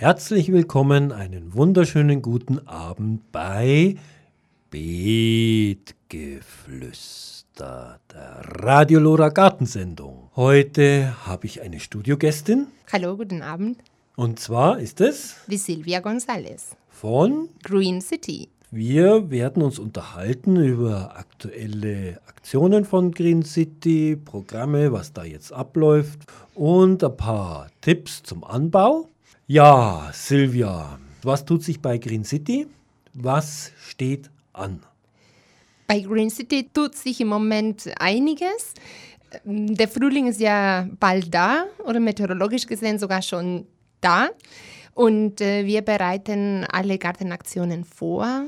herzlich willkommen, einen wunderschönen guten Abend bei Beetgeflüster, der Radio Lora Gartensendung. Heute habe ich eine Studiogästin. Hallo, guten Abend. Und zwar ist es die Silvia González von Green City. Wir werden uns unterhalten über aktuelle Aktionen von Green City, Programme, was da jetzt abläuft und ein paar Tipps zum Anbau. Ja, Silvia, was tut sich bei Green City? Was steht an? Bei Green City tut sich im Moment einiges. Der Frühling ist ja bald da oder meteorologisch gesehen sogar schon da. Und äh, wir bereiten alle Gartenaktionen vor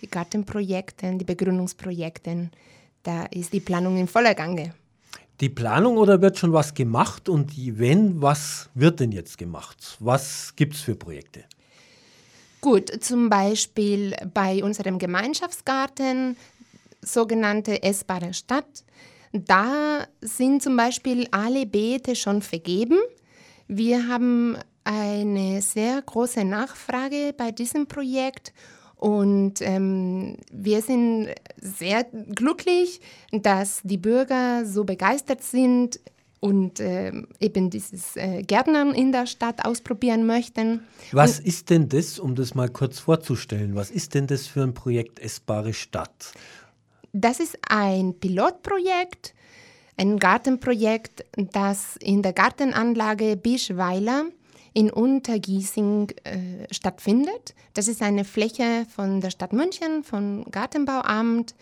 die Gartenprojekte, die Begründungsprojekte. Da ist die Planung in voller Gange. Die Planung oder wird schon was gemacht? Und wenn, was wird denn jetzt gemacht? Was gibt es für Projekte? Gut, zum Beispiel bei unserem Gemeinschaftsgarten, sogenannte essbare Stadt. Da sind zum Beispiel alle Beete schon vergeben. Wir haben eine sehr große Nachfrage bei diesem Projekt und ähm, wir sind sehr glücklich, dass die Bürger so begeistert sind und äh, eben dieses äh, Gärtnern in der Stadt ausprobieren möchten. Was und, ist denn das, um das mal kurz vorzustellen, was ist denn das für ein Projekt Essbare Stadt? Das ist ein Pilotprojekt, ein Gartenprojekt, das in der Gartenanlage Bischweiler in Untergiesing äh, stattfindet. Das ist eine Fläche von der Stadt München, vom Gartenbauamt,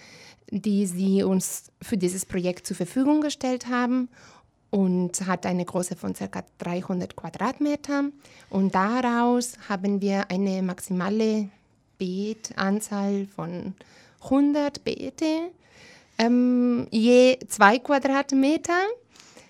die sie uns für dieses Projekt zur Verfügung gestellt haben und hat eine Größe von ca. 300 Quadratmeter. Und daraus haben wir eine maximale Beetanzahl von 100 Beete, ähm, je zwei Quadratmeter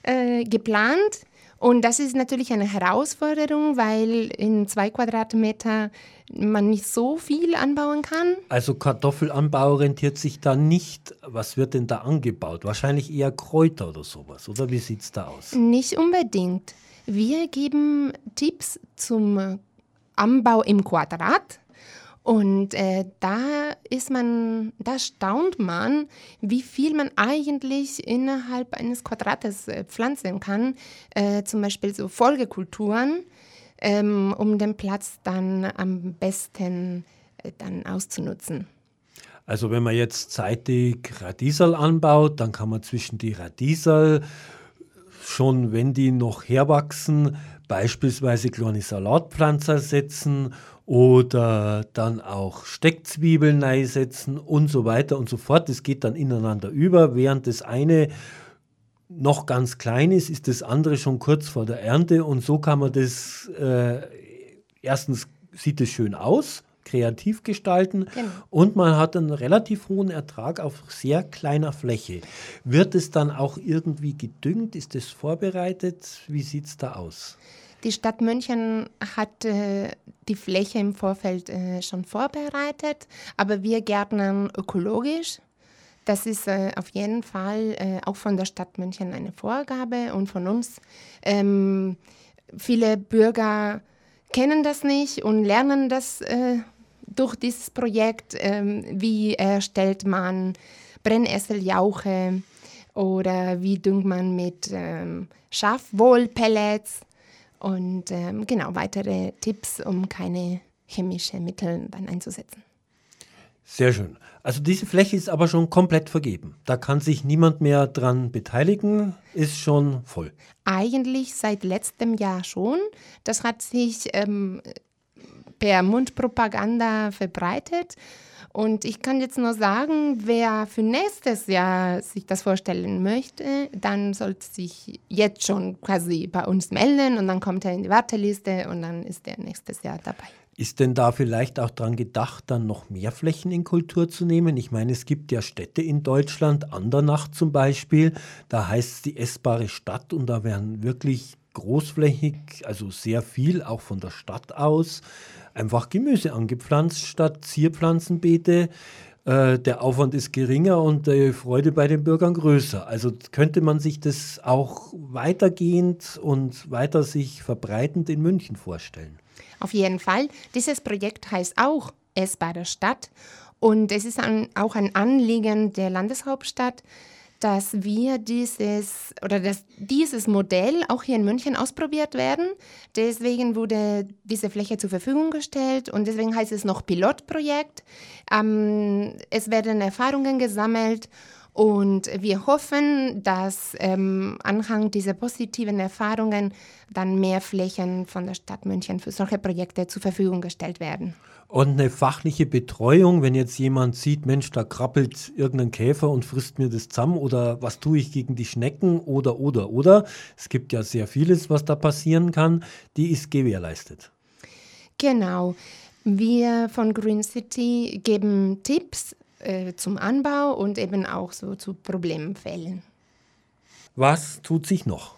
äh, geplant. Und das ist natürlich eine Herausforderung, weil in zwei Quadratmeter man nicht so viel anbauen kann. Also Kartoffelanbau orientiert sich da nicht. Was wird denn da angebaut? Wahrscheinlich eher Kräuter oder sowas, oder wie sieht es da aus? Nicht unbedingt. Wir geben Tipps zum Anbau im Quadrat. Und äh, da ist man, da staunt man, wie viel man eigentlich innerhalb eines Quadrates äh, pflanzen kann. Äh, zum Beispiel so Folgekulturen, ähm, um den Platz dann am besten äh, dann auszunutzen. Also wenn man jetzt zeitig Radiesel anbaut, dann kann man zwischen die Radiesel schon, wenn die noch herwachsen, beispielsweise kleine Salatpflanzer setzen oder dann auch Steckzwiebeln einsetzen und so weiter und so fort. Das geht dann ineinander über. Während das eine noch ganz klein ist, ist das andere schon kurz vor der Ernte und so kann man das, äh, erstens sieht es schön aus, kreativ gestalten genau. und man hat einen relativ hohen Ertrag auf sehr kleiner Fläche. Wird es dann auch irgendwie gedüngt? Ist es vorbereitet? Wie sieht es da aus? Die Stadt München hat äh, die Fläche im Vorfeld äh, schon vorbereitet, aber wir gärtnern ökologisch. Das ist äh, auf jeden Fall äh, auch von der Stadt München eine Vorgabe und von uns. Ähm, viele Bürger kennen das nicht und lernen das äh, durch dieses Projekt. Ähm, wie erstellt man Brennesseljauche oder wie düngt man mit ähm, Schafwohlpellets? Und ähm, genau weitere Tipps, um keine chemischen Mittel dann einzusetzen. Sehr schön. Also diese Fläche ist aber schon komplett vergeben. Da kann sich niemand mehr dran beteiligen, ist schon voll. Eigentlich seit letztem Jahr schon. Das hat sich ähm, per Mundpropaganda verbreitet. Und ich kann jetzt nur sagen, wer für nächstes Jahr sich das vorstellen möchte, dann sollte sich jetzt schon quasi bei uns melden und dann kommt er in die Warteliste und dann ist er nächstes Jahr dabei. Ist denn da vielleicht auch dran gedacht, dann noch mehr Flächen in Kultur zu nehmen? Ich meine, es gibt ja Städte in Deutschland, Andernach zum Beispiel, da heißt es die essbare Stadt und da werden wirklich großflächig, also sehr viel auch von der Stadt aus, einfach Gemüse angepflanzt statt Zierpflanzenbeete. Äh, der Aufwand ist geringer und die Freude bei den Bürgern größer. Also könnte man sich das auch weitergehend und weiter sich verbreitend in München vorstellen? Auf jeden Fall. Dieses Projekt heißt auch Essbare Stadt und es ist ein, auch ein Anliegen der Landeshauptstadt, dass wir dieses oder dass dieses Modell auch hier in München ausprobiert werden. Deswegen wurde diese Fläche zur Verfügung gestellt und deswegen heißt es noch Pilotprojekt. Ähm, es werden Erfahrungen gesammelt und wir hoffen, dass ähm, anhand dieser positiven Erfahrungen dann mehr Flächen von der Stadt München für solche Projekte zur Verfügung gestellt werden. Und eine fachliche Betreuung, wenn jetzt jemand sieht, Mensch, da krabbelt irgendein Käfer und frisst mir das zusammen oder was tue ich gegen die Schnecken oder, oder, oder. Es gibt ja sehr vieles, was da passieren kann, die ist gewährleistet. Genau. Wir von Green City geben Tipps äh, zum Anbau und eben auch so zu Problemfällen. Was tut sich noch?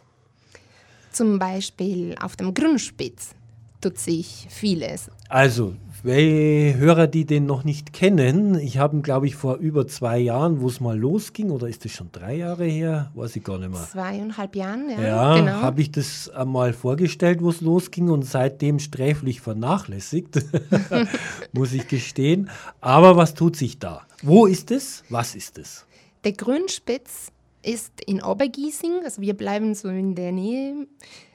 Zum Beispiel auf dem Grundspitz tut sich vieles. Also, Hörer, die den noch nicht kennen, ich habe ihn, glaube ich, vor über zwei Jahren, wo es mal losging, oder ist das schon drei Jahre her? Weiß ich gar nicht mehr. Zweieinhalb Jahren, ja. Ja, genau. habe ich das einmal vorgestellt, wo es losging und seitdem sträflich vernachlässigt, muss ich gestehen. Aber was tut sich da? Wo ist es? Was ist es? Der Grünspitz ist in Obergiesing, also wir bleiben so in der Nähe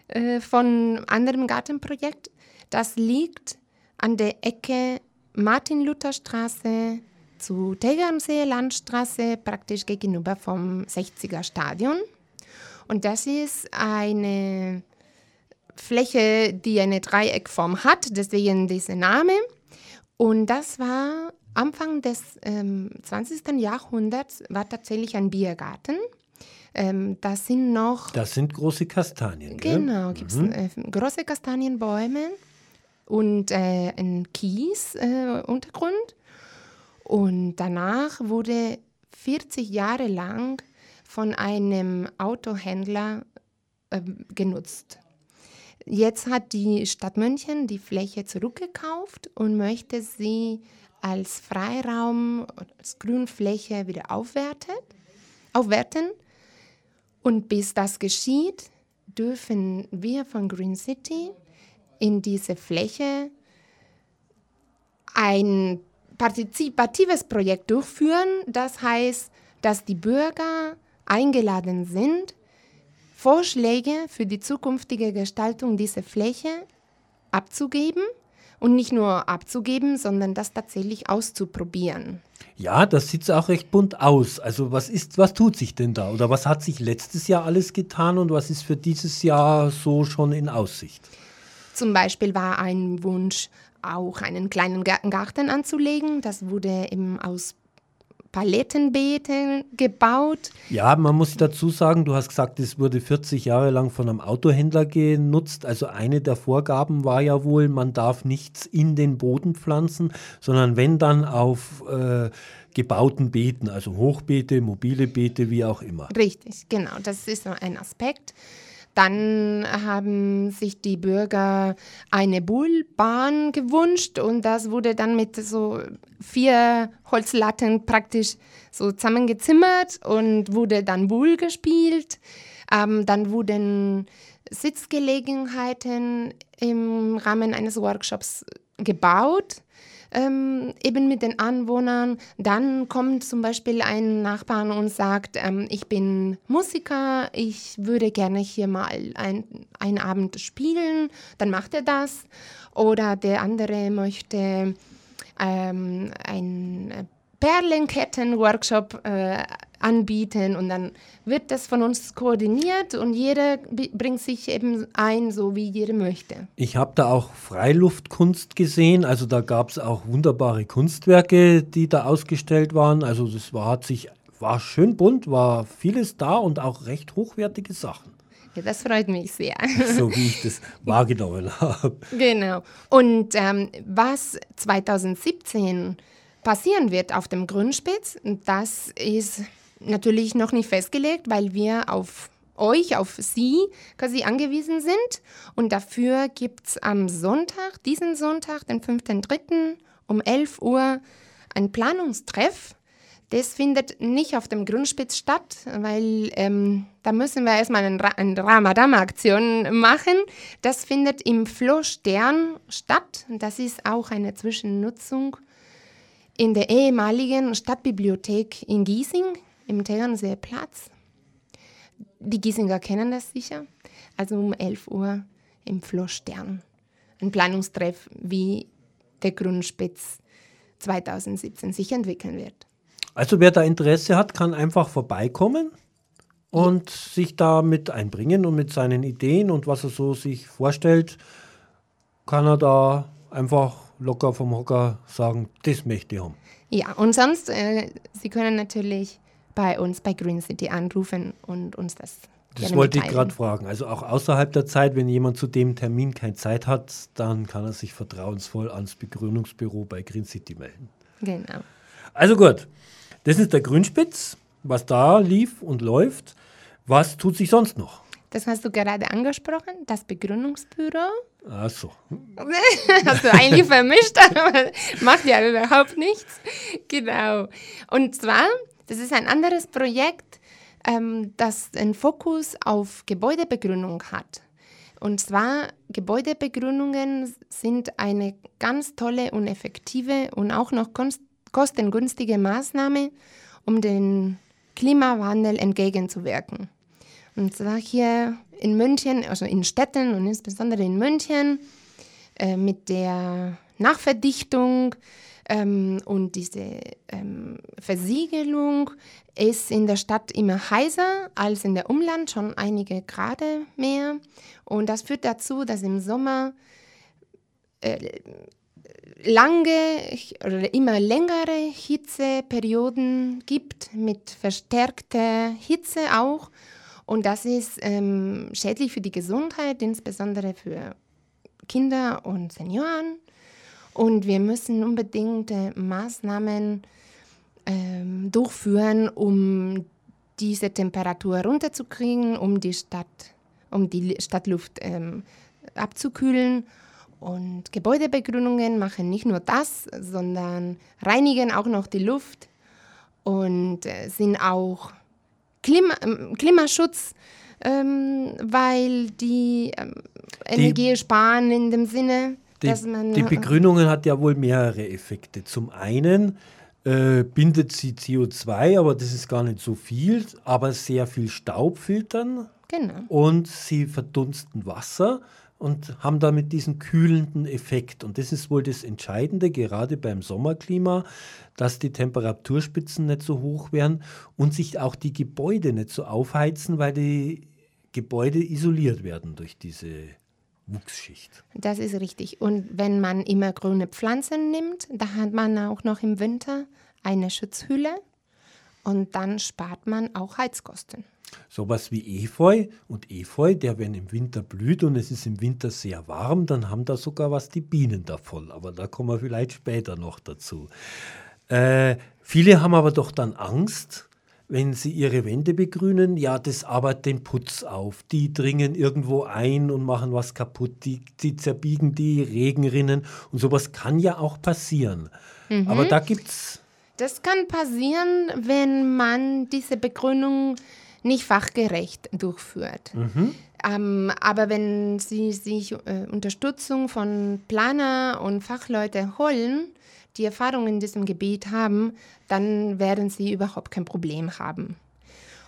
äh, von anderem Gartenprojekt. Das liegt an der Ecke Martin-Luther-Straße zu Tegernseer Landstraße, praktisch gegenüber vom 60er Stadion. Und das ist eine Fläche, die eine Dreieckform hat, deswegen dieser Name. Und das war Anfang des ähm, 20. Jahrhunderts, war tatsächlich ein Biergarten. Ähm, das sind noch. Das sind große Kastanien. Genau, gibt es mhm. äh, große Kastanienbäume und äh, ein Kies-Untergrund. Äh, und danach wurde 40 Jahre lang von einem Autohändler äh, genutzt. Jetzt hat die Stadt München die Fläche zurückgekauft und möchte sie als Freiraum, als Grünfläche wieder aufwerten. aufwerten. Und bis das geschieht, dürfen wir von Green City in diese Fläche ein partizipatives Projekt durchführen. Das heißt, dass die Bürger eingeladen sind, Vorschläge für die zukünftige Gestaltung dieser Fläche abzugeben und nicht nur abzugeben, sondern das tatsächlich auszuprobieren. Ja, das sieht auch recht bunt aus. Also was ist, was tut sich denn da? Oder was hat sich letztes Jahr alles getan und was ist für dieses Jahr so schon in Aussicht? Zum Beispiel war ein Wunsch, auch einen kleinen Garten anzulegen. Das wurde eben aus Palettenbeeten gebaut. Ja, man muss dazu sagen, du hast gesagt, es wurde 40 Jahre lang von einem Autohändler genutzt. Also eine der Vorgaben war ja wohl, man darf nichts in den Boden pflanzen, sondern wenn dann auf äh, gebauten Beeten, also Hochbeete, mobile Beete, wie auch immer. Richtig, genau, das ist ein Aspekt. Dann haben sich die Bürger eine Bullbahn gewünscht und das wurde dann mit so vier Holzlatten praktisch so zusammengezimmert und wurde dann Bull gespielt. Ähm, dann wurden Sitzgelegenheiten im Rahmen eines Workshops gebaut ähm, eben mit den Anwohnern. Dann kommt zum Beispiel ein Nachbar und sagt, ähm, ich bin Musiker, ich würde gerne hier mal ein, einen Abend spielen. Dann macht er das. Oder der andere möchte ähm, ein Perlenketten-Workshop äh, anbieten und dann wird das von uns koordiniert und jeder bringt sich eben ein, so wie jeder möchte. Ich habe da auch Freiluftkunst gesehen, also da gab es auch wunderbare Kunstwerke, die da ausgestellt waren. Also das war, hat sich, war schön bunt, war vieles da und auch recht hochwertige Sachen. Ja, das freut mich sehr. So wie ich das wahrgenommen habe. Genau. Und ähm, was 2017 passieren wird auf dem Grünspitz, das ist natürlich noch nicht festgelegt, weil wir auf euch, auf Sie quasi angewiesen sind. Und dafür gibt es am Sonntag, diesen Sonntag, den 5.3. um 11 Uhr, ein Planungstreff. Das findet nicht auf dem Grundspitz statt, weil ähm, da müssen wir erstmal eine, eine Ramadan-Aktion machen. Das findet im Flohstern statt. Das ist auch eine Zwischennutzung in der ehemaligen Stadtbibliothek in Giesing, im Tegernseeplatz. Die Giesinger kennen das sicher. Also um 11 Uhr im Flohstern. Ein Planungstreff, wie der Grundspitz 2017 sich entwickeln wird. Also wer da Interesse hat, kann einfach vorbeikommen und ja. sich da mit einbringen und mit seinen Ideen und was er so sich vorstellt, kann er da einfach locker vom Hocker sagen, das möchte ich haben. Ja, und sonst, äh, Sie können natürlich bei uns bei Green City anrufen und uns das das wollte ich gerade fragen. Also auch außerhalb der Zeit, wenn jemand zu dem Termin keine Zeit hat, dann kann er sich vertrauensvoll ans Begrünungsbüro bei Green City melden. Genau. Also gut, das ist der Grünspitz, was da lief und läuft. Was tut sich sonst noch? Das hast du gerade angesprochen, das Begründungsbüro. Ach so. hast du eigentlich vermischt, aber macht ja überhaupt nichts. Genau. Und zwar, das ist ein anderes Projekt, ähm, das einen Fokus auf Gebäudebegrünung hat. Und zwar, Gebäudebegrünungen sind eine ganz tolle und effektive und auch noch kostengünstige Maßnahme, um den Klimawandel entgegenzuwirken. Und zwar hier in München, also in Städten und insbesondere in München, äh, mit der Nachverdichtung ähm, und diese ähm, Versiegelung ist in der Stadt immer heißer als in der Umland, schon einige Grade mehr. Und das führt dazu, dass im Sommer äh, lange oder immer längere Hitzeperioden gibt, mit verstärkter Hitze auch. Und das ist ähm, schädlich für die Gesundheit, insbesondere für Kinder und Senioren. Und wir müssen unbedingt äh, Maßnahmen ähm, durchführen, um diese Temperatur runterzukriegen, um die Stadt, um die Stadtluft ähm, abzukühlen. Und Gebäudebegrünungen machen nicht nur das, sondern reinigen auch noch die Luft und äh, sind auch Klima, äh, Klimaschutz, ähm, weil die, ähm, Energie sparen in dem Sinne, die. Die Begrünungen hat ja wohl mehrere Effekte. Zum einen äh, bindet sie CO2, aber das ist gar nicht so viel, aber sehr viel Staub filtern. Genau. Und sie verdunsten Wasser und haben damit diesen kühlenden Effekt. Und das ist wohl das Entscheidende, gerade beim Sommerklima, dass die Temperaturspitzen nicht so hoch werden und sich auch die Gebäude nicht so aufheizen, weil die Gebäude isoliert werden durch diese Wuchsschicht. Das ist richtig. Und wenn man immer grüne Pflanzen nimmt, da hat man auch noch im Winter eine Schutzhülle und dann spart man auch Heizkosten. Sowas wie Efeu und Efeu, der wenn im Winter blüht und es ist im Winter sehr warm, dann haben da sogar was die Bienen davon. Aber da kommen wir vielleicht später noch dazu. Äh, viele haben aber doch dann Angst, wenn sie ihre Wände begrünen, ja, das arbeitet den Putz auf. Die dringen irgendwo ein und machen was kaputt, die, die zerbiegen die Regenrinnen und sowas kann ja auch passieren. Mhm. Aber da gibt's. Das kann passieren, wenn man diese Begrünung nicht fachgerecht durchführt. Mhm. Ähm, aber wenn Sie sich äh, Unterstützung von Planer und Fachleute holen, die Erfahrung in diesem Gebiet haben, dann werden sie überhaupt kein Problem haben.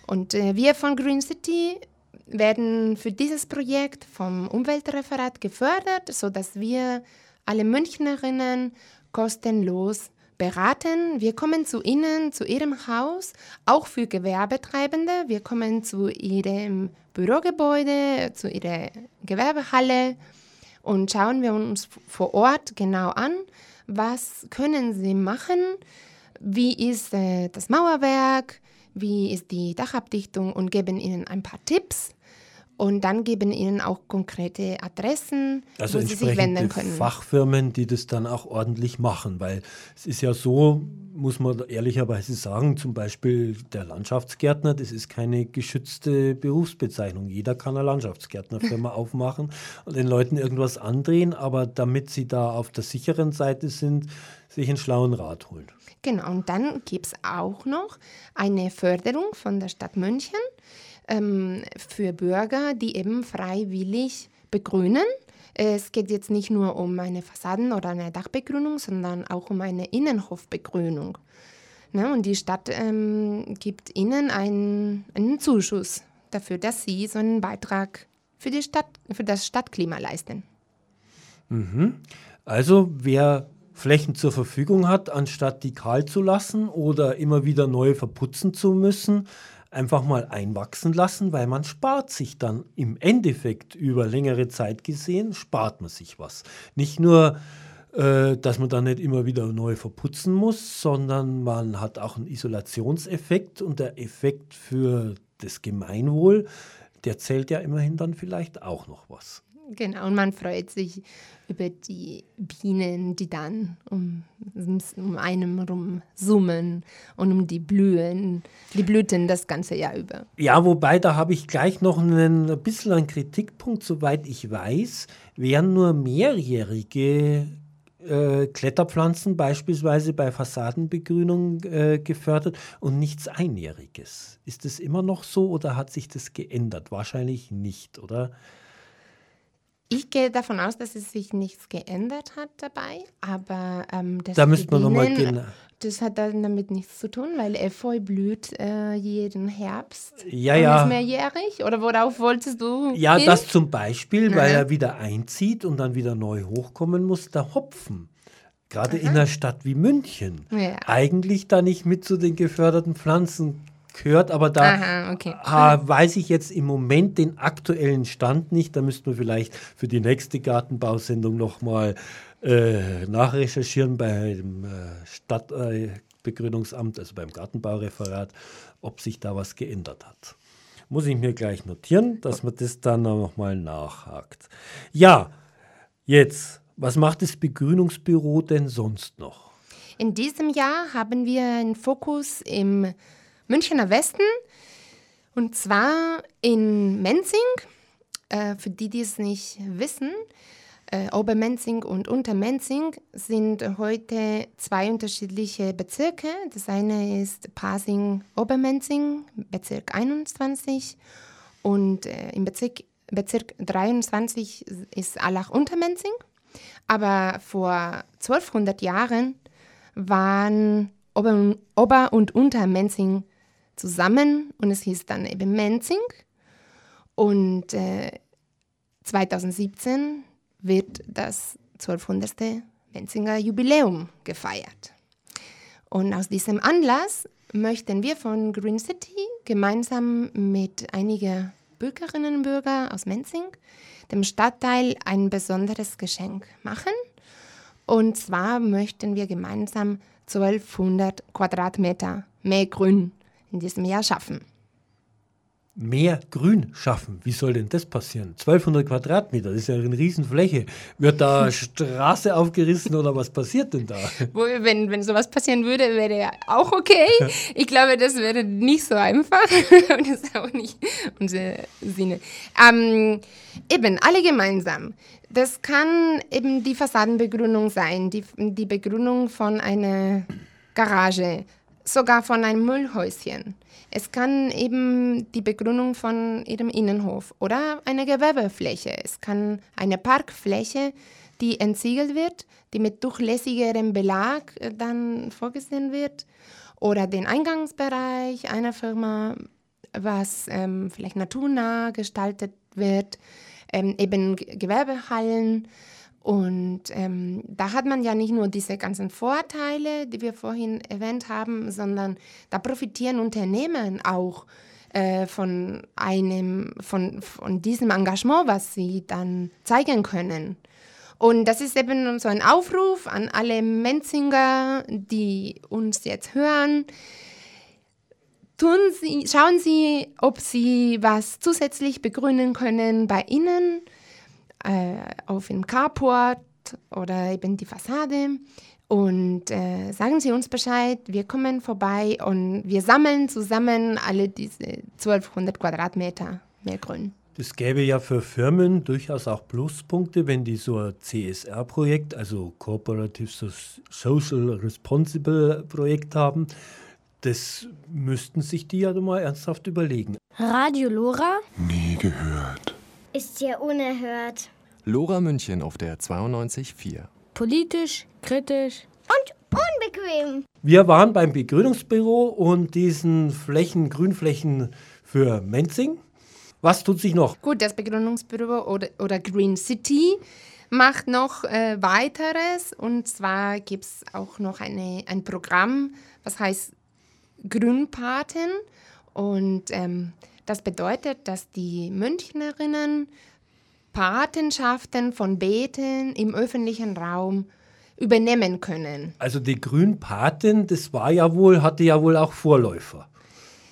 Und äh, wir von Green City werden für dieses Projekt vom Umweltreferat gefördert, sodass wir alle Münchnerinnen kostenlos beraten. Wir kommen zu Ihnen, zu Ihrem Haus, auch für Gewerbetreibende. Wir kommen zu Ihrem Bürogebäude, zu Ihrer Gewerbehalle und schauen wir uns vor Ort genau an, was können sie machen, wie ist äh, das Mauerwerk, wie ist die Dachabdichtung und geben ihnen ein paar Tipps. Und dann geben ihnen auch konkrete Adressen, also wo sie sich wenden können. Fachfirmen, die das dann auch ordentlich machen, weil es ist ja so, muss man ehrlicherweise sagen, zum Beispiel der Landschaftsgärtner, das ist keine geschützte Berufsbezeichnung. Jeder kann eine Landschaftsgärtnerfirma aufmachen und den Leuten irgendwas andrehen, aber damit sie da auf der sicheren Seite sind, sich einen schlauen Rat holen. Genau, und dann gibt es auch noch eine Förderung von der Stadt München ähm, für Bürger, die eben freiwillig begrünen. Es geht jetzt nicht nur um eine Fassaden- oder eine Dachbegrünung, sondern auch um eine Innenhofbegrünung. Ne? Und die Stadt ähm, gibt ihnen einen, einen Zuschuss dafür, dass sie so einen Beitrag für, die Stadt, für das Stadtklima leisten. Mhm. Also wer Flächen zur Verfügung hat, anstatt die kahl zu lassen oder immer wieder neu verputzen zu müssen, einfach mal einwachsen lassen, weil man spart sich dann im Endeffekt über längere Zeit gesehen, spart man sich was. Nicht nur, äh, dass man dann nicht immer wieder neu verputzen muss, sondern man hat auch einen Isolationseffekt und der Effekt für das Gemeinwohl, der zählt ja immerhin dann vielleicht auch noch was. Genau, und man freut sich über die Bienen, die dann um, um einem rum summen und um die Blühen, die Blüten das ganze Jahr über. Ja, wobei da habe ich gleich noch einen, ein bisschen einen Kritikpunkt, soweit ich weiß, werden nur mehrjährige äh, Kletterpflanzen beispielsweise bei Fassadenbegrünung äh, gefördert und nichts Einjähriges. Ist es immer noch so oder hat sich das geändert? Wahrscheinlich nicht, oder? Ich gehe davon aus, dass es sich nichts geändert hat dabei, aber ähm, das da müsste man nochmal gehen. Das hat dann damit nichts zu tun, weil Efeu blüht äh, jeden Herbst. Ja, ja. ist mehrjährig? Oder worauf wolltest du? Ja, hin? das zum Beispiel, weil ja. er wieder einzieht und dann wieder neu hochkommen muss, der Hopfen. Gerade Aha. in einer Stadt wie München. Ja. Eigentlich da nicht mit zu den geförderten Pflanzen gehört, aber da Aha, okay. äh, weiß ich jetzt im Moment den aktuellen Stand nicht. Da müssten wir vielleicht für die nächste Gartenbausendung nochmal äh, nachrecherchieren beim äh, Stadtbegrünungsamt, also beim Gartenbaureferat, ob sich da was geändert hat. Muss ich mir gleich notieren, dass man das dann nochmal nachhakt. Ja, jetzt, was macht das Begrünungsbüro denn sonst noch? In diesem Jahr haben wir einen Fokus im Münchner Westen und zwar in Menzing. Äh, für die, die es nicht wissen, äh, Obermenzing und Untermenzing sind heute zwei unterschiedliche Bezirke. Das eine ist Pasing-Obermenzing, Bezirk 21 und äh, im Bezirk, Bezirk 23 ist Allach-Untermenzing. Aber vor 1200 Jahren waren Ober-, Ober und Untermenzing zusammen und es hieß dann eben Menzing. Und äh, 2017 wird das 1200. Menzinger Jubiläum gefeiert. Und aus diesem Anlass möchten wir von Green City gemeinsam mit einigen Bürgerinnen und Bürgern aus Menzing dem Stadtteil ein besonderes Geschenk machen. Und zwar möchten wir gemeinsam 1200 Quadratmeter mehr Grün in diesem Jahr schaffen. Mehr Grün schaffen. Wie soll denn das passieren? 1200 Quadratmeter, das ist ja eine Riesenfläche. Wird da Straße aufgerissen oder was passiert denn da? Wenn, wenn sowas passieren würde, wäre ja auch okay. Ich glaube, das wäre nicht so einfach und das ist auch nicht unser Sinne. Ähm, eben, alle gemeinsam. Das kann eben die Fassadenbegrünung sein, die, die Begrünung von einer Garage, sogar von einem Müllhäuschen. Es kann eben die Begrünung von Ihrem Innenhof oder eine Gewerbefläche. Es kann eine Parkfläche, die entsiegelt wird, die mit durchlässigerem Belag äh, dann vorgesehen wird. Oder den Eingangsbereich einer Firma, was ähm, vielleicht naturnah gestaltet wird. Ähm, eben Gewerbehallen und ähm, da hat man ja nicht nur diese ganzen Vorteile, die wir vorhin erwähnt haben, sondern da profitieren Unternehmen auch äh, von einem, von, von diesem Engagement, was sie dann zeigen können. Und das ist eben so ein Aufruf an alle Menzinger, die uns jetzt hören. tun Sie, schauen Sie, ob Sie was zusätzlich begrünen können bei Ihnen, äh, auf dem Carport oder eben die Fassade. Und äh, sagen Sie uns Bescheid, wir kommen vorbei und wir sammeln zusammen alle diese 1200 Quadratmeter mehr Grün. Das gäbe ja für Firmen durchaus auch Pluspunkte, wenn die so ein CSR-Projekt, also Cooperative Social Responsible Projekt haben. Das müssten sich die ja mal ernsthaft überlegen. Radio Lora? Nie gehört. Ist ja unerhört. Lora München auf der 92.4. Politisch, kritisch und unbequem. Wir waren beim Begrünungsbüro und diesen Flächen, Grünflächen für Menzing. Was tut sich noch? Gut, das Begrünungsbüro oder, oder Green City macht noch äh, weiteres. Und zwar gibt es auch noch eine, ein Programm, was heißt Grünpaten. Und ähm, das bedeutet, dass die Münchnerinnen Patenschaften von Beeten im öffentlichen Raum übernehmen können. Also die Grünpaten, das war ja wohl, hatte ja wohl auch Vorläufer.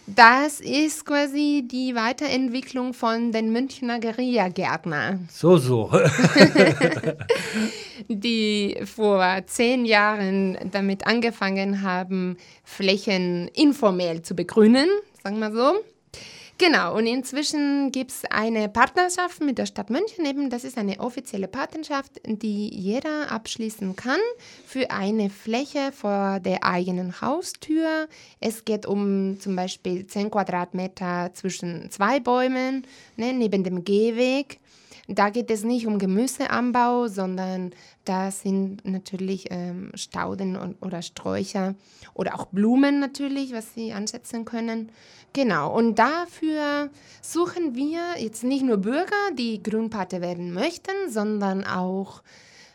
Das ist quasi die Weiterentwicklung von den Münchner Guerilla-Gärtner. So, so. die vor zehn Jahren damit angefangen haben, Flächen informell zu begrünen, sagen wir so. Genau, und inzwischen gibt es eine Partnerschaft mit der Stadt München. Eben, das ist eine offizielle Patenschaft, die jeder abschließen kann für eine Fläche vor der eigenen Haustür. Es geht um zum Beispiel 10 Quadratmeter zwischen zwei Bäumen, ne, neben dem Gehweg. Da geht es nicht um Gemüseanbau, sondern da sind natürlich ähm, Stauden und, oder Sträucher oder auch Blumen natürlich, was Sie ansetzen können. Genau, und dafür suchen wir jetzt nicht nur Bürger, die Grünpate werden möchten, sondern auch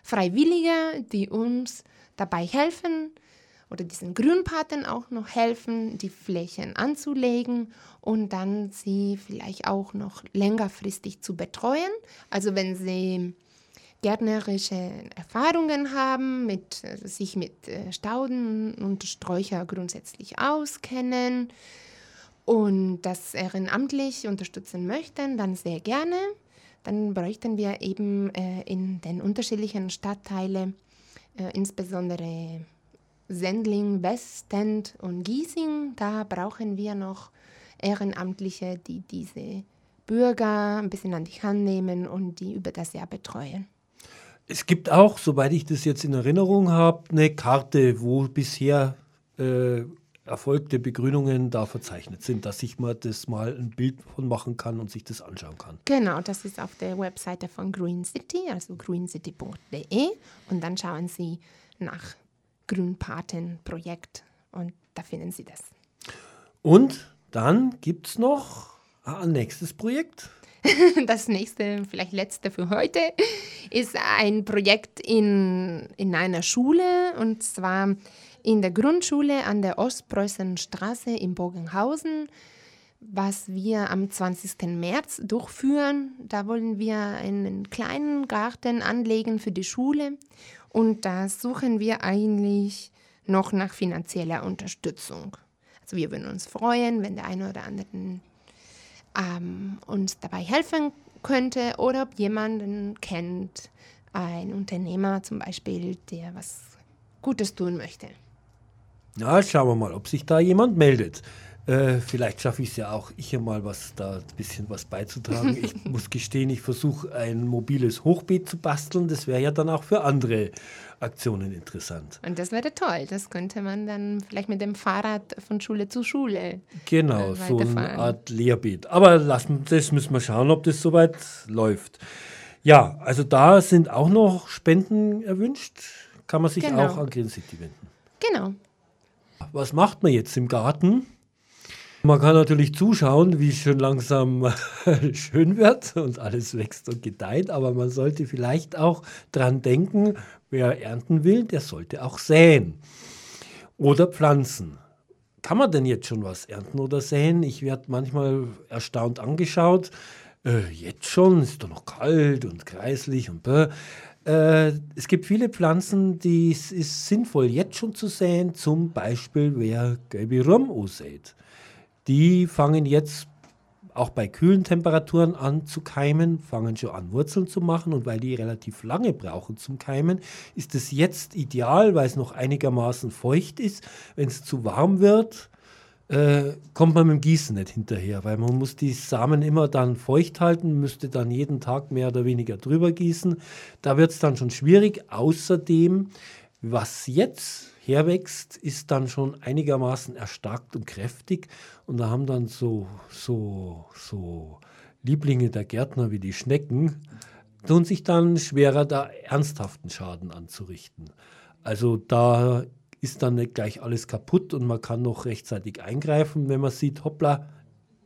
Freiwillige, die uns dabei helfen oder diesen Grünpaten auch noch helfen, die Flächen anzulegen und dann sie vielleicht auch noch längerfristig zu betreuen. Also wenn sie gärtnerische Erfahrungen haben, mit, also sich mit äh, Stauden und Sträucher grundsätzlich auskennen und das ehrenamtlich unterstützen möchten, dann sehr gerne. Dann bräuchten wir eben äh, in den unterschiedlichen Stadtteilen, äh, insbesondere Sendling, Westend und Giesing, da brauchen wir noch Ehrenamtliche, die diese Bürger ein bisschen an die Hand nehmen und die über das Jahr betreuen. Es gibt auch, soweit ich das jetzt in Erinnerung habe, eine Karte, wo bisher äh, erfolgte Begrünungen da verzeichnet sind, dass ich mal das mal ein Bild von machen kann und sich das anschauen kann. Genau, das ist auf der Webseite von Green City, also greencity.de und dann schauen Sie nach Grünpatenprojekt und da finden Sie das. Und dann gibt es noch ein nächstes Projekt. Das nächste, vielleicht letzte für heute, ist ein Projekt in, in einer Schule und zwar in der Grundschule an der Ostpreußenstraße in Bogenhausen, was wir am 20. März durchführen. Da wollen wir einen kleinen Garten anlegen für die Schule und da suchen wir eigentlich noch nach finanzieller Unterstützung. Also wir würden uns freuen, wenn der eine oder andere ähm, uns dabei helfen könnte oder ob jemanden kennt, ein Unternehmer zum Beispiel, der was Gutes tun möchte. Na, schauen wir mal, ob sich da jemand meldet. Äh, vielleicht schaffe ich es ja auch, ich hier mal was da ein bisschen was beizutragen. ich muss gestehen, ich versuche ein mobiles Hochbeet zu basteln. Das wäre ja dann auch für andere Aktionen interessant. Und das wäre toll. Das könnte man dann vielleicht mit dem Fahrrad von Schule zu Schule. Genau, äh, so eine Art Lehrbeet. Aber lassen, das müssen wir schauen, ob das soweit läuft. Ja, also da sind auch noch Spenden erwünscht. Kann man sich genau. auch an Green City wenden. Genau. Was macht man jetzt im Garten? Man kann natürlich zuschauen, wie es schon langsam schön wird und alles wächst und gedeiht, aber man sollte vielleicht auch dran denken, wer ernten will, der sollte auch säen oder pflanzen. Kann man denn jetzt schon was ernten oder säen? Ich werde manchmal erstaunt angeschaut. Äh, jetzt schon, ist doch noch kalt und kreislich und bäh. Äh, es gibt viele Pflanzen, die es ist sinnvoll jetzt schon zu säen, zum Beispiel wer gelbe Rum sät die fangen jetzt auch bei kühlen Temperaturen an zu keimen, fangen schon an Wurzeln zu machen und weil die relativ lange brauchen zum Keimen, ist es jetzt ideal, weil es noch einigermaßen feucht ist. Wenn es zu warm wird, äh, kommt man mit dem Gießen nicht hinterher, weil man muss die Samen immer dann feucht halten, müsste dann jeden Tag mehr oder weniger drüber gießen. Da wird es dann schon schwierig. Außerdem, was jetzt herwächst, ist dann schon einigermaßen erstarkt und kräftig. Und da haben dann so, so, so Lieblinge der Gärtner wie die Schnecken, tun sich dann schwerer, da ernsthaften Schaden anzurichten. Also da ist dann nicht gleich alles kaputt und man kann noch rechtzeitig eingreifen, wenn man sieht, hoppla,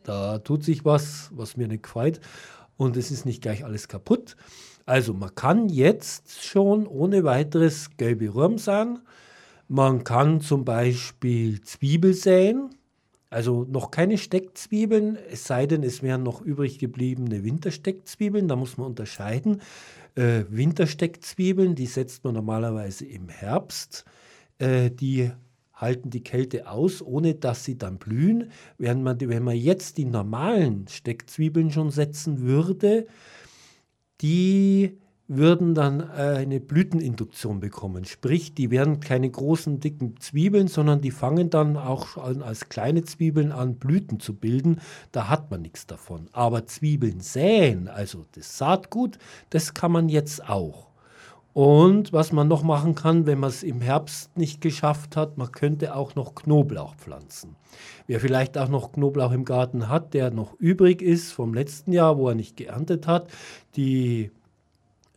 da tut sich was, was mir nicht gefällt und es ist nicht gleich alles kaputt. Also man kann jetzt schon ohne weiteres gelbe Wurm sein. Man kann zum Beispiel Zwiebel säen, also noch keine Steckzwiebeln, es sei denn, es wären noch übrig gebliebene Wintersteckzwiebeln. Da muss man unterscheiden. Äh, Wintersteckzwiebeln, die setzt man normalerweise im Herbst äh, die halten die Kälte aus, ohne dass sie dann blühen. Während man, wenn man jetzt die normalen Steckzwiebeln schon setzen würde, die würden dann eine Blüteninduktion bekommen. Sprich, die werden keine großen, dicken Zwiebeln, sondern die fangen dann auch als kleine Zwiebeln an, Blüten zu bilden. Da hat man nichts davon. Aber Zwiebeln säen, also das Saatgut, das kann man jetzt auch. Und was man noch machen kann, wenn man es im Herbst nicht geschafft hat, man könnte auch noch Knoblauch pflanzen. Wer vielleicht auch noch Knoblauch im Garten hat, der noch übrig ist vom letzten Jahr, wo er nicht geerntet hat, die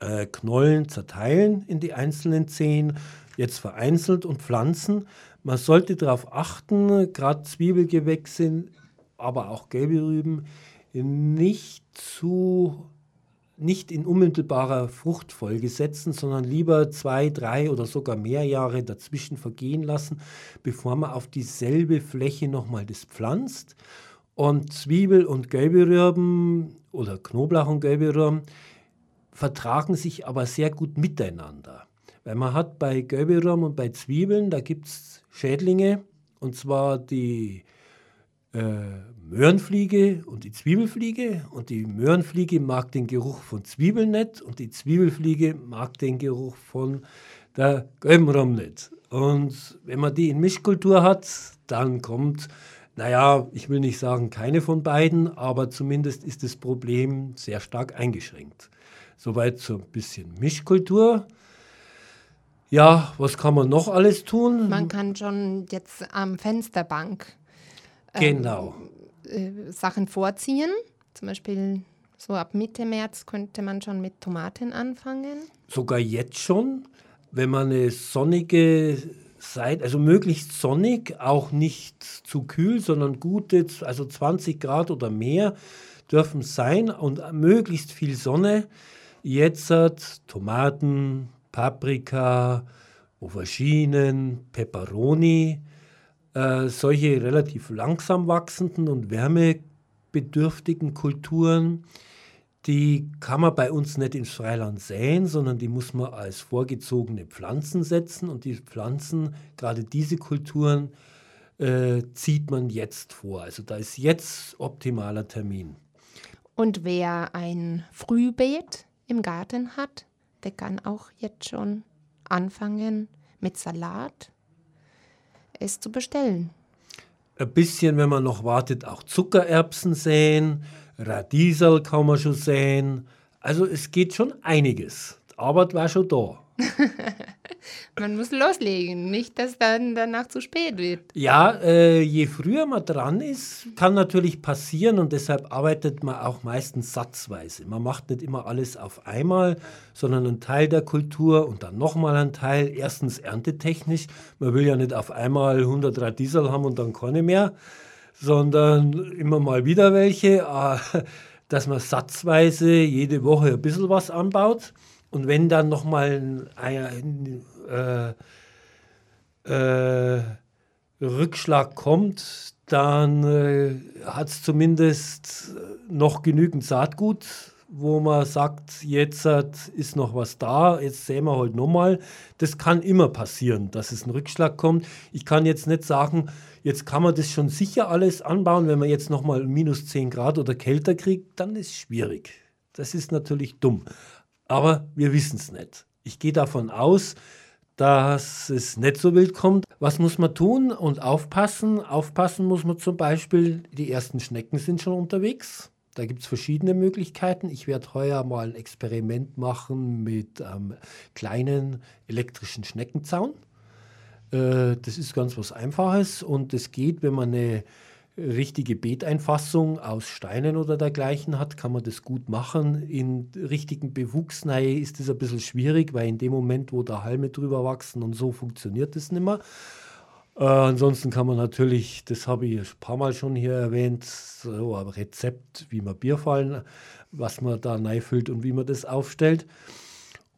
äh, Knollen zerteilen in die einzelnen Zehen, jetzt vereinzelt und pflanzen. Man sollte darauf achten, gerade Zwiebelgewächse, aber auch gelbe Rüben, nicht zu nicht in unmittelbarer Fruchtfolge setzen, sondern lieber zwei, drei oder sogar mehr Jahre dazwischen vergehen lassen, bevor man auf dieselbe Fläche nochmal das pflanzt. Und Zwiebel und gelbe Rüben oder Knoblauch und gelbe Rüben vertragen sich aber sehr gut miteinander. Weil man hat bei Rüben und bei Zwiebeln, da gibt es Schädlinge, und zwar die äh, Möhrenfliege und die Zwiebelfliege. Und die Möhrenfliege mag den Geruch von Zwiebeln nicht und die Zwiebelfliege mag den Geruch von der Gelbenraum nicht. Und wenn man die in Mischkultur hat, dann kommt, naja, ich will nicht sagen keine von beiden, aber zumindest ist das Problem sehr stark eingeschränkt. Soweit so ein bisschen Mischkultur. Ja, was kann man noch alles tun? Man kann schon jetzt am Fensterbank Genau. Ähm, äh, Sachen vorziehen. Zum Beispiel so ab Mitte März könnte man schon mit Tomaten anfangen. Sogar jetzt schon, wenn man eine sonnige Seite, also möglichst sonnig, auch nicht zu kühl, sondern gute, also 20 Grad oder mehr dürfen sein und möglichst viel Sonne. Jetzt hat Tomaten, Paprika, Auberginen, Peperoni, äh, solche relativ langsam wachsenden und wärmebedürftigen Kulturen, die kann man bei uns nicht ins Freiland säen, sondern die muss man als vorgezogene Pflanzen setzen. Und die Pflanzen, gerade diese Kulturen, äh, zieht man jetzt vor. Also da ist jetzt optimaler Termin. Und wer ein Frühbeet im Garten hat, der kann auch jetzt schon anfangen mit Salat es zu bestellen. Ein bisschen, wenn man noch wartet, auch Zuckererbsen säen, Radiesel kann man schon säen. Also es geht schon einiges. Die Arbeit war schon da. man muss loslegen, nicht, dass dann danach zu spät wird. Ja, äh, je früher man dran ist, kann natürlich passieren und deshalb arbeitet man auch meistens satzweise. Man macht nicht immer alles auf einmal, sondern einen Teil der Kultur und dann nochmal einen Teil. Erstens erntetechnisch. Man will ja nicht auf einmal 100 Radiesel haben und dann keine mehr, sondern immer mal wieder welche, äh, dass man satzweise jede Woche ein bisschen was anbaut. Und wenn dann nochmal ein, ein äh, äh, Rückschlag kommt, dann äh, hat es zumindest noch genügend Saatgut, wo man sagt, jetzt ist noch was da, jetzt sehen wir halt nochmal. Das kann immer passieren, dass es ein Rückschlag kommt. Ich kann jetzt nicht sagen, jetzt kann man das schon sicher alles anbauen. Wenn man jetzt nochmal minus 10 Grad oder kälter kriegt, dann ist es schwierig. Das ist natürlich dumm. Aber wir wissen es nicht. Ich gehe davon aus, dass es nicht so wild kommt. Was muss man tun und aufpassen? Aufpassen muss man zum Beispiel, die ersten Schnecken sind schon unterwegs. Da gibt es verschiedene Möglichkeiten. Ich werde heuer mal ein Experiment machen mit einem kleinen elektrischen Schneckenzaun. Äh, das ist ganz was Einfaches und es geht, wenn man eine richtige Beeteinfassung aus Steinen oder dergleichen hat, kann man das gut machen. In richtigen Bewuchsnähe ist das ein bisschen schwierig, weil in dem Moment, wo da Halme drüber wachsen und so funktioniert das nicht mehr. Äh, ansonsten kann man natürlich, das habe ich ein paar Mal schon hier erwähnt, so ein Rezept, wie man Bierfallen, was man da füllt und wie man das aufstellt.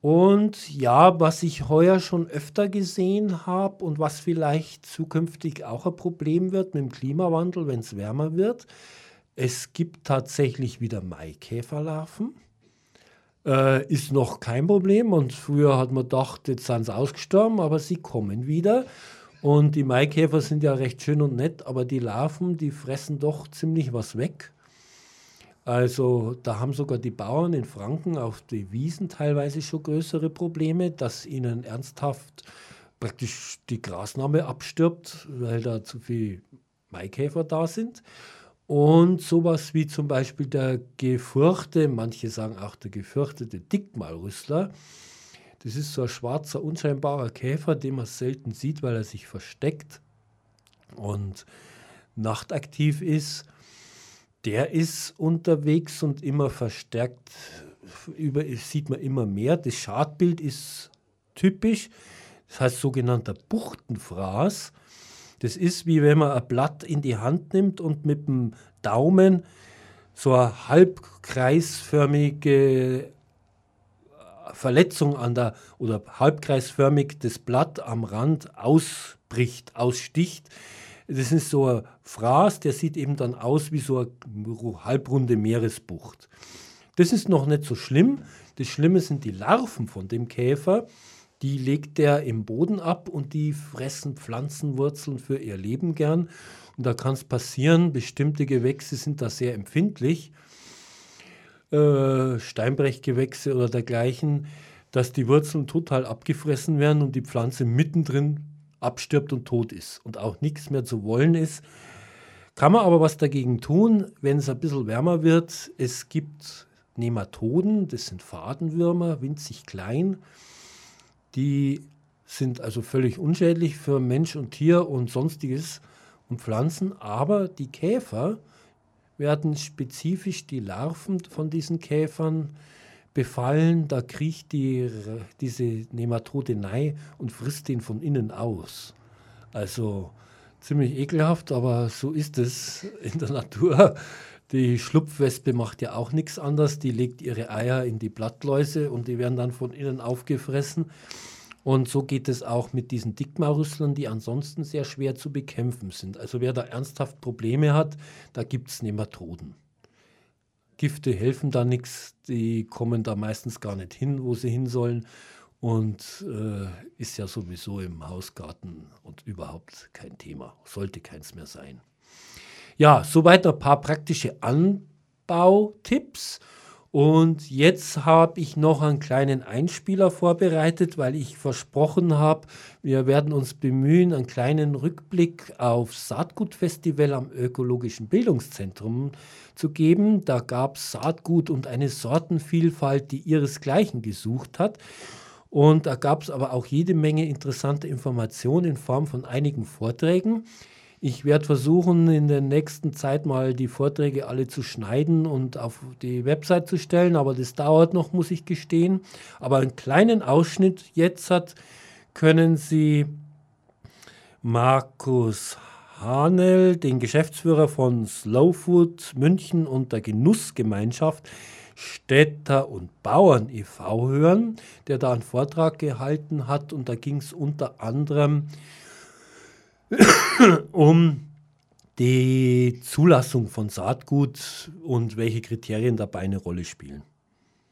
Und ja, was ich heuer schon öfter gesehen habe und was vielleicht zukünftig auch ein Problem wird mit dem Klimawandel, wenn es wärmer wird, es gibt tatsächlich wieder Maikäferlarven. Äh, ist noch kein Problem und früher hat man gedacht, jetzt sind sie ausgestorben, aber sie kommen wieder. Und die Maikäfer sind ja recht schön und nett, aber die Larven, die fressen doch ziemlich was weg. Also da haben sogar die Bauern in Franken auf die Wiesen teilweise schon größere Probleme, dass ihnen ernsthaft praktisch die Grasnahme abstirbt, weil da zu viele Maikäfer da sind. Und sowas wie zum Beispiel der gefürchte, manche sagen auch der gefürchtete Dickmalrüssler, das ist so ein schwarzer, unscheinbarer Käfer, den man selten sieht, weil er sich versteckt und nachtaktiv ist. Der ist unterwegs und immer verstärkt, über, sieht man immer mehr. Das Schadbild ist typisch, das heißt sogenannter Buchtenfraß. Das ist wie wenn man ein Blatt in die Hand nimmt und mit dem Daumen so eine halbkreisförmige Verletzung an der oder halbkreisförmig das Blatt am Rand ausbricht, aussticht. Das ist so ein Fraß, der sieht eben dann aus wie so eine halbrunde Meeresbucht. Das ist noch nicht so schlimm. Das Schlimme sind die Larven von dem Käfer. Die legt er im Boden ab und die fressen Pflanzenwurzeln für ihr Leben gern. Und da kann es passieren, bestimmte Gewächse sind da sehr empfindlich äh, Steinbrechgewächse oder dergleichen, dass die Wurzeln total abgefressen werden und die Pflanze mittendrin abstirbt und tot ist und auch nichts mehr zu wollen ist. Kann man aber was dagegen tun, wenn es ein bisschen wärmer wird. Es gibt Nematoden, das sind Fadenwürmer, winzig klein. Die sind also völlig unschädlich für Mensch und Tier und sonstiges und Pflanzen, aber die Käfer, werden spezifisch die Larven von diesen Käfern befallen. Da kriecht die, diese Nematode rein und frisst den von innen aus. Also ziemlich ekelhaft, aber so ist es in der Natur. Die Schlupfwespe macht ja auch nichts anderes. Die legt ihre Eier in die Blattläuse und die werden dann von innen aufgefressen. Und so geht es auch mit diesen Dickmaurüsslern, die ansonsten sehr schwer zu bekämpfen sind. Also wer da ernsthaft Probleme hat, da gibt es Nematoden. Gifte helfen da nichts, die kommen da meistens gar nicht hin, wo sie hin sollen und äh, ist ja sowieso im Hausgarten und überhaupt kein Thema, sollte keins mehr sein. Ja, soweit ein paar praktische Anbautipps. Und jetzt habe ich noch einen kleinen Einspieler vorbereitet, weil ich versprochen habe, wir werden uns bemühen, einen kleinen Rückblick auf Saatgutfestival am Ökologischen Bildungszentrum zu geben. Da gab es Saatgut und eine Sortenvielfalt, die ihresgleichen gesucht hat. Und da gab es aber auch jede Menge interessante Informationen in Form von einigen Vorträgen. Ich werde versuchen, in der nächsten Zeit mal die Vorträge alle zu schneiden und auf die Website zu stellen, aber das dauert noch, muss ich gestehen. Aber einen kleinen Ausschnitt jetzt hat, können Sie Markus Hanel, den Geschäftsführer von Slow Food München und der Genussgemeinschaft Städter und Bauern e.V. hören, der da einen Vortrag gehalten hat und da ging es unter anderem um die Zulassung von Saatgut und welche Kriterien dabei eine Rolle spielen.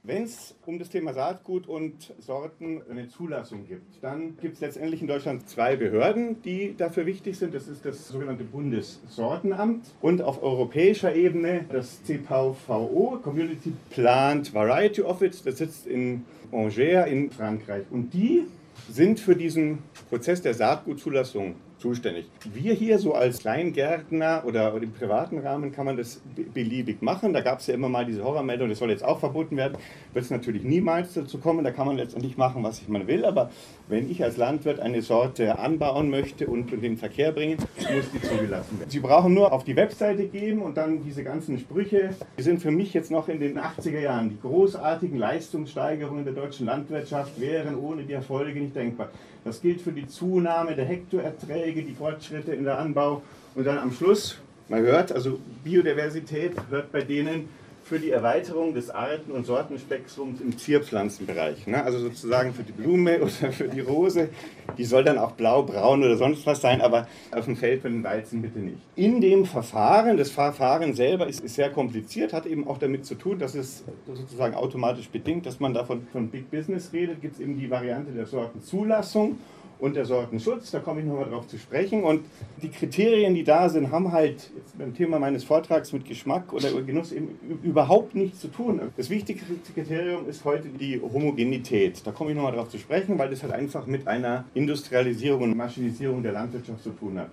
Wenn es um das Thema Saatgut und Sorten eine Zulassung gibt, dann gibt es letztendlich in Deutschland zwei Behörden, die dafür wichtig sind. Das ist das sogenannte Bundessortenamt und auf europäischer Ebene das CVVO, Community Plant Variety Office, das sitzt in Angers in Frankreich. Und die sind für diesen Prozess der Saatgutzulassung zuständig. Wir hier so als Kleingärtner oder im privaten Rahmen kann man das beliebig machen. Da gab es ja immer mal diese Horrormeldung, das soll jetzt auch verboten werden. Wird es natürlich niemals dazu kommen. Da kann man letztendlich machen, was ich mal will. Aber wenn ich als Landwirt eine Sorte anbauen möchte und in den Verkehr bringen, muss die zugelassen werden. Sie brauchen nur auf die Webseite gehen und dann diese ganzen Sprüche. Die sind für mich jetzt noch in den 80er Jahren. Die großartigen Leistungssteigerungen der deutschen Landwirtschaft wären ohne die Erfolge nicht denkbar. Das gilt für die Zunahme der Hektoerträge, die Fortschritte in der Anbau. Und dann am Schluss, man hört, also Biodiversität hört bei denen für die Erweiterung des Arten- und Sortenspektrums im Zierpflanzenbereich. Ne? Also sozusagen für die Blume oder für die Rose, die soll dann auch blau, braun oder sonst was sein, aber auf dem Feld für den Weizen bitte nicht. In dem Verfahren, das Verfahren selber ist, ist sehr kompliziert, hat eben auch damit zu tun, dass es sozusagen automatisch bedingt, dass man davon von Big Business redet, gibt es eben die Variante der Sortenzulassung und der Sortenschutz. Da komme ich nochmal drauf zu sprechen. Und die Kriterien, die da sind, haben halt beim Thema meines Vortrags mit Geschmack oder Genuss eben überhaupt nichts zu tun. Das wichtigste Kriterium ist heute die Homogenität. Da komme ich nochmal drauf zu sprechen, weil das halt einfach mit einer Industrialisierung und Maschinisierung der Landwirtschaft zu tun hat.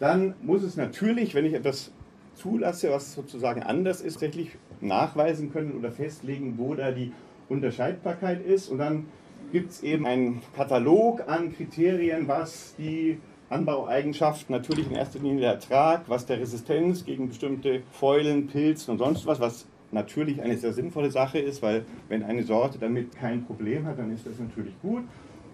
Dann muss es natürlich, wenn ich etwas zulasse, was sozusagen anders ist, tatsächlich nachweisen können oder festlegen, wo da die Unterscheidbarkeit ist. Und dann gibt es eben einen Katalog an Kriterien, was die Anbaueigenschaften, natürlich in erster Linie der Ertrag, was der Resistenz gegen bestimmte Fäulen, Pilzen und sonst was, was natürlich eine sehr sinnvolle Sache ist, weil wenn eine Sorte damit kein Problem hat, dann ist das natürlich gut.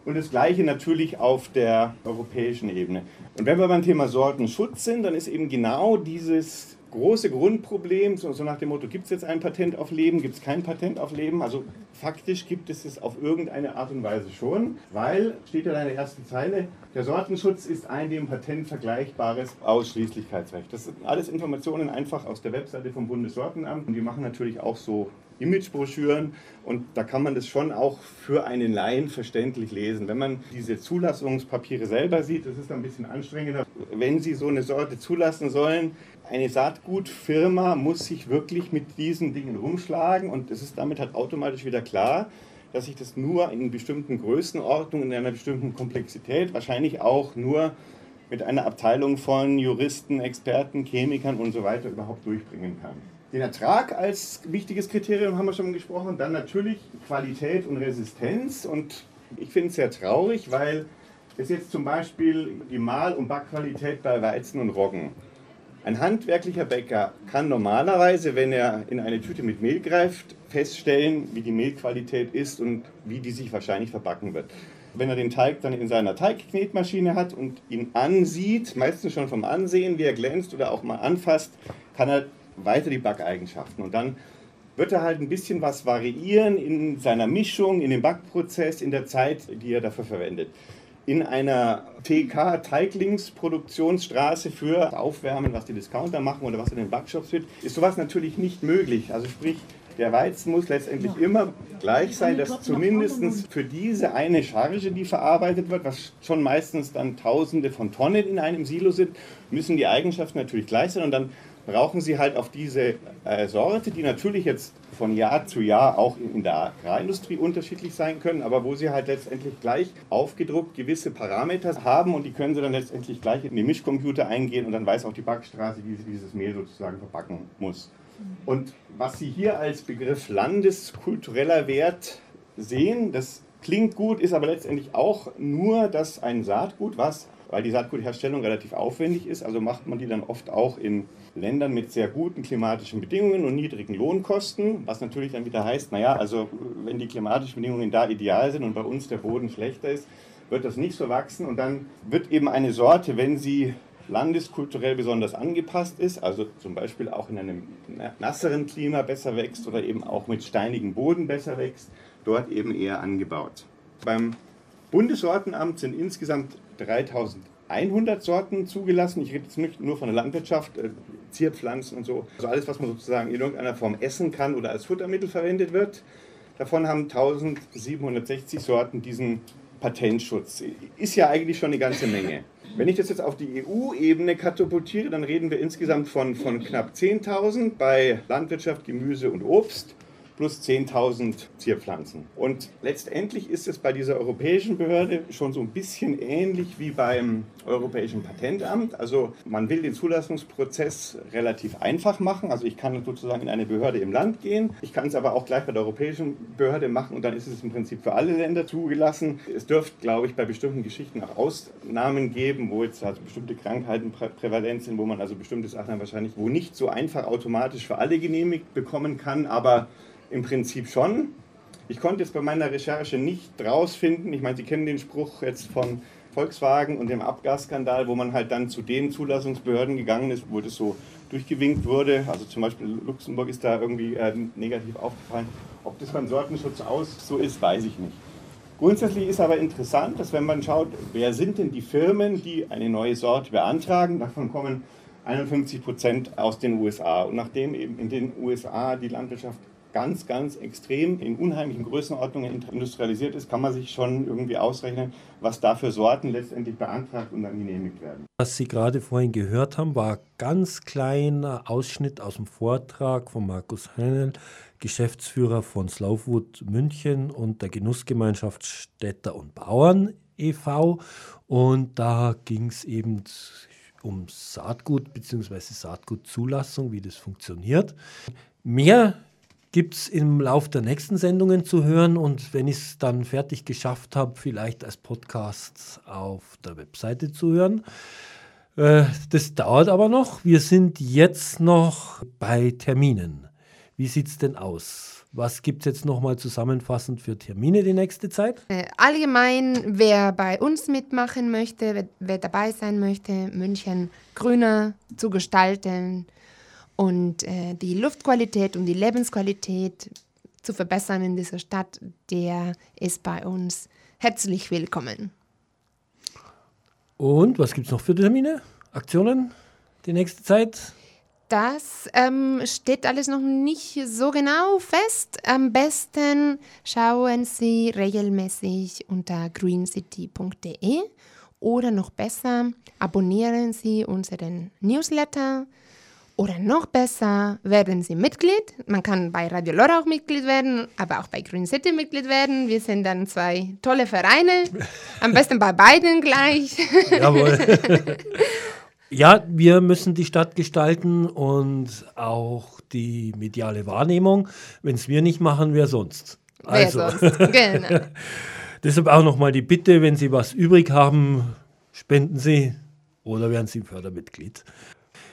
Und das Gleiche natürlich auf der europäischen Ebene. Und wenn wir beim Thema Sortenschutz sind, dann ist eben genau dieses große Grundproblem, so, so, nach dem Motto, gibt es jetzt ein Patent auf Leben, gibt es kein Patent auf Leben? Also faktisch gibt es es auf irgendeine Art und Weise schon, weil, steht ja in der ersten Zeile, der Sortenschutz ist ein dem Patent vergleichbares Ausschließlichkeitsrecht. Das sind alles Informationen einfach aus der Webseite vom Bundessortenamt und die machen natürlich auch so Imagebroschüren und da kann man das schon auch für einen Laien verständlich lesen. Wenn man diese Zulassungspapiere selber sieht, das ist ein bisschen anstrengender. Wenn Sie so eine Sorte zulassen sollen, eine Saatgutfirma muss sich wirklich mit diesen Dingen rumschlagen und es ist damit halt automatisch wieder klar, dass ich das nur in bestimmten Größenordnungen, in einer bestimmten Komplexität, wahrscheinlich auch nur mit einer Abteilung von Juristen, Experten, Chemikern und so weiter überhaupt durchbringen kann. Den Ertrag als wichtiges Kriterium haben wir schon gesprochen, dann natürlich Qualität und Resistenz und ich finde es sehr traurig, weil es jetzt zum Beispiel die Mahl- und Backqualität bei Weizen und Roggen ein handwerklicher Bäcker kann normalerweise, wenn er in eine Tüte mit Mehl greift, feststellen, wie die Mehlqualität ist und wie die sich wahrscheinlich verbacken wird. Wenn er den Teig dann in seiner Teigknetmaschine hat und ihn ansieht, meistens schon vom Ansehen, wie er glänzt oder auch mal anfasst, kann er weiter die Backeigenschaften. Und dann wird er halt ein bisschen was variieren in seiner Mischung, in dem Backprozess, in der Zeit, die er dafür verwendet in einer TK-Teiglingsproduktionsstraße für Aufwärmen, was die Discounter machen oder was in den Backshops wird, ist sowas natürlich nicht möglich. Also sprich, der Weizen muss letztendlich immer gleich sein, dass zumindest für diese eine Charge, die verarbeitet wird, was schon meistens dann Tausende von Tonnen in einem Silo sind, müssen die Eigenschaften natürlich gleich sein und dann brauchen sie halt auf diese äh, Sorte, die natürlich jetzt von Jahr zu Jahr auch in, in der Agrarindustrie unterschiedlich sein können, aber wo sie halt letztendlich gleich aufgedruckt gewisse Parameter haben und die können sie dann letztendlich gleich in den Mischcomputer eingehen und dann weiß auch die Backstraße, wie sie dieses Mehl sozusagen verpacken muss. Und was Sie hier als Begriff landeskultureller Wert sehen, das klingt gut, ist aber letztendlich auch nur, dass ein Saatgut, was, weil die Saatgutherstellung relativ aufwendig ist, also macht man die dann oft auch in Ländern mit sehr guten klimatischen Bedingungen und niedrigen Lohnkosten, was natürlich dann wieder heißt, naja, also wenn die klimatischen Bedingungen da ideal sind und bei uns der Boden schlechter ist, wird das nicht so wachsen und dann wird eben eine Sorte, wenn sie landeskulturell besonders angepasst ist, also zum Beispiel auch in einem nasseren Klima besser wächst oder eben auch mit steinigem Boden besser wächst, dort eben eher angebaut. Beim Bundessortenamt sind insgesamt 3100 Sorten zugelassen. Ich rede jetzt nicht nur von der Landwirtschaft, äh, Zierpflanzen und so. Also alles, was man sozusagen in irgendeiner Form essen kann oder als Futtermittel verwendet wird. Davon haben 1760 Sorten diesen Patentschutz. Ist ja eigentlich schon eine ganze Menge. Wenn ich das jetzt auf die EU-Ebene katapultiere, dann reden wir insgesamt von, von knapp 10.000 bei Landwirtschaft, Gemüse und Obst plus 10.000 Zierpflanzen. Und letztendlich ist es bei dieser europäischen Behörde schon so ein bisschen ähnlich wie beim Europäischen Patentamt. Also man will den Zulassungsprozess relativ einfach machen. Also ich kann sozusagen in eine Behörde im Land gehen. Ich kann es aber auch gleich bei der Europäischen Behörde machen und dann ist es im Prinzip für alle Länder zugelassen. Es dürfte, glaube ich, bei bestimmten Geschichten auch Ausnahmen geben, wo jetzt also bestimmte Krankheiten prävalent sind, wo man also bestimmte Sachen wahrscheinlich, wo nicht so einfach automatisch für alle genehmigt bekommen kann, aber im Prinzip schon. Ich konnte jetzt bei meiner Recherche nicht rausfinden, ich meine, Sie kennen den Spruch jetzt von Volkswagen und dem Abgasskandal, wo man halt dann zu den Zulassungsbehörden gegangen ist, wo das so durchgewinkt wurde. Also zum Beispiel Luxemburg ist da irgendwie äh, negativ aufgefallen. Ob das beim Sortenschutz aus so ist, weiß ich nicht. Grundsätzlich ist aber interessant, dass wenn man schaut, wer sind denn die Firmen, die eine neue Sorte beantragen, davon kommen 51 Prozent aus den USA. Und nachdem eben in den USA die Landwirtschaft ganz, ganz extrem in unheimlichen Größenordnungen industrialisiert ist, kann man sich schon irgendwie ausrechnen, was da für Sorten letztendlich beantragt und dann genehmigt werden. Was Sie gerade vorhin gehört haben, war ein ganz kleiner Ausschnitt aus dem Vortrag von Markus Heinel, Geschäftsführer von Slowfood München und der Genussgemeinschaft Städter und Bauern e.V. Und da ging es eben um Saatgut bzw. Saatgutzulassung, wie das funktioniert. Mehr gibt es im Lauf der nächsten Sendungen zu hören und wenn ich es dann fertig geschafft habe, vielleicht als Podcast auf der Webseite zu hören. Äh, das dauert aber noch. Wir sind jetzt noch bei Terminen. Wie sieht es denn aus? Was gibt es jetzt nochmal zusammenfassend für Termine die nächste Zeit? Äh, allgemein, wer bei uns mitmachen möchte, wer, wer dabei sein möchte, München grüner zu gestalten, und äh, die Luftqualität und die Lebensqualität zu verbessern in dieser Stadt, der ist bei uns herzlich willkommen. Und was gibt es noch für Termine, Aktionen die nächste Zeit? Das ähm, steht alles noch nicht so genau fest. Am besten schauen Sie regelmäßig unter greencity.de oder noch besser, abonnieren Sie unseren Newsletter oder noch besser, werden Sie Mitglied. Man kann bei Radio Lora auch Mitglied werden, aber auch bei Green City Mitglied werden. Wir sind dann zwei tolle Vereine. Am besten bei beiden gleich. Jawohl. ja, wir müssen die Stadt gestalten und auch die mediale Wahrnehmung. Wenn es wir nicht machen, wer sonst? Also. Wer sonst, genau. Deshalb auch nochmal die Bitte, wenn Sie was übrig haben, spenden Sie oder werden Sie Fördermitglied.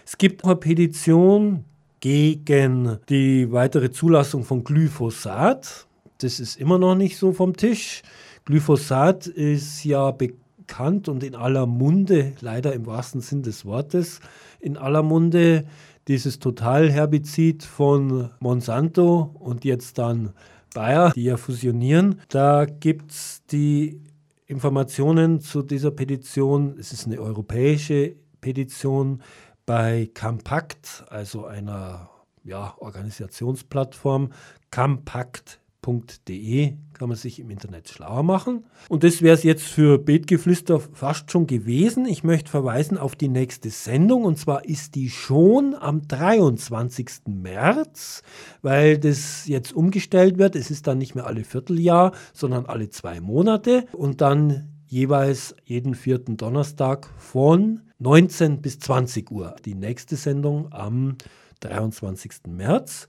Es gibt eine Petition gegen die weitere Zulassung von Glyphosat. Das ist immer noch nicht so vom Tisch. Glyphosat ist ja bekannt und in aller Munde, leider im wahrsten Sinn des Wortes, in aller Munde dieses Totalherbizid von Monsanto und jetzt dann Bayer, die ja fusionieren. Da gibt es die Informationen zu dieser Petition. Es ist eine europäische Petition bei Campact, also einer ja, Organisationsplattform, campact.de kann man sich im Internet schlauer machen. Und das wäre es jetzt für Betgeflüster fast schon gewesen. Ich möchte verweisen auf die nächste Sendung und zwar ist die schon am 23. März, weil das jetzt umgestellt wird. Es ist dann nicht mehr alle Vierteljahr, sondern alle zwei Monate und dann jeweils jeden vierten Donnerstag von 19 bis 20 Uhr. Die nächste Sendung am 23. März.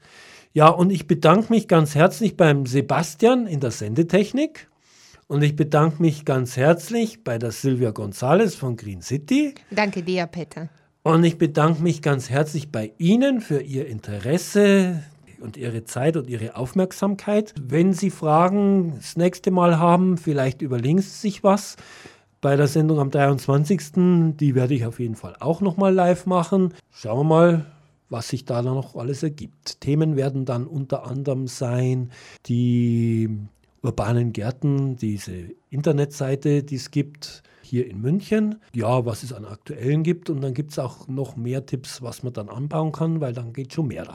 Ja, und ich bedanke mich ganz herzlich beim Sebastian in der Sendetechnik. Und ich bedanke mich ganz herzlich bei der Silvia González von Green City. Danke dir, Peter. Und ich bedanke mich ganz herzlich bei Ihnen für Ihr Interesse und Ihre Zeit und Ihre Aufmerksamkeit. Wenn Sie Fragen das nächste Mal haben, vielleicht überlegen Sie sich was bei der Sendung am 23. Die werde ich auf jeden Fall auch nochmal live machen. Schauen wir mal, was sich da noch alles ergibt. Themen werden dann unter anderem sein die urbanen Gärten, diese Internetseite, die es gibt hier in München. Ja, was es an aktuellen gibt und dann gibt es auch noch mehr Tipps, was man dann anbauen kann, weil dann geht schon mehr da.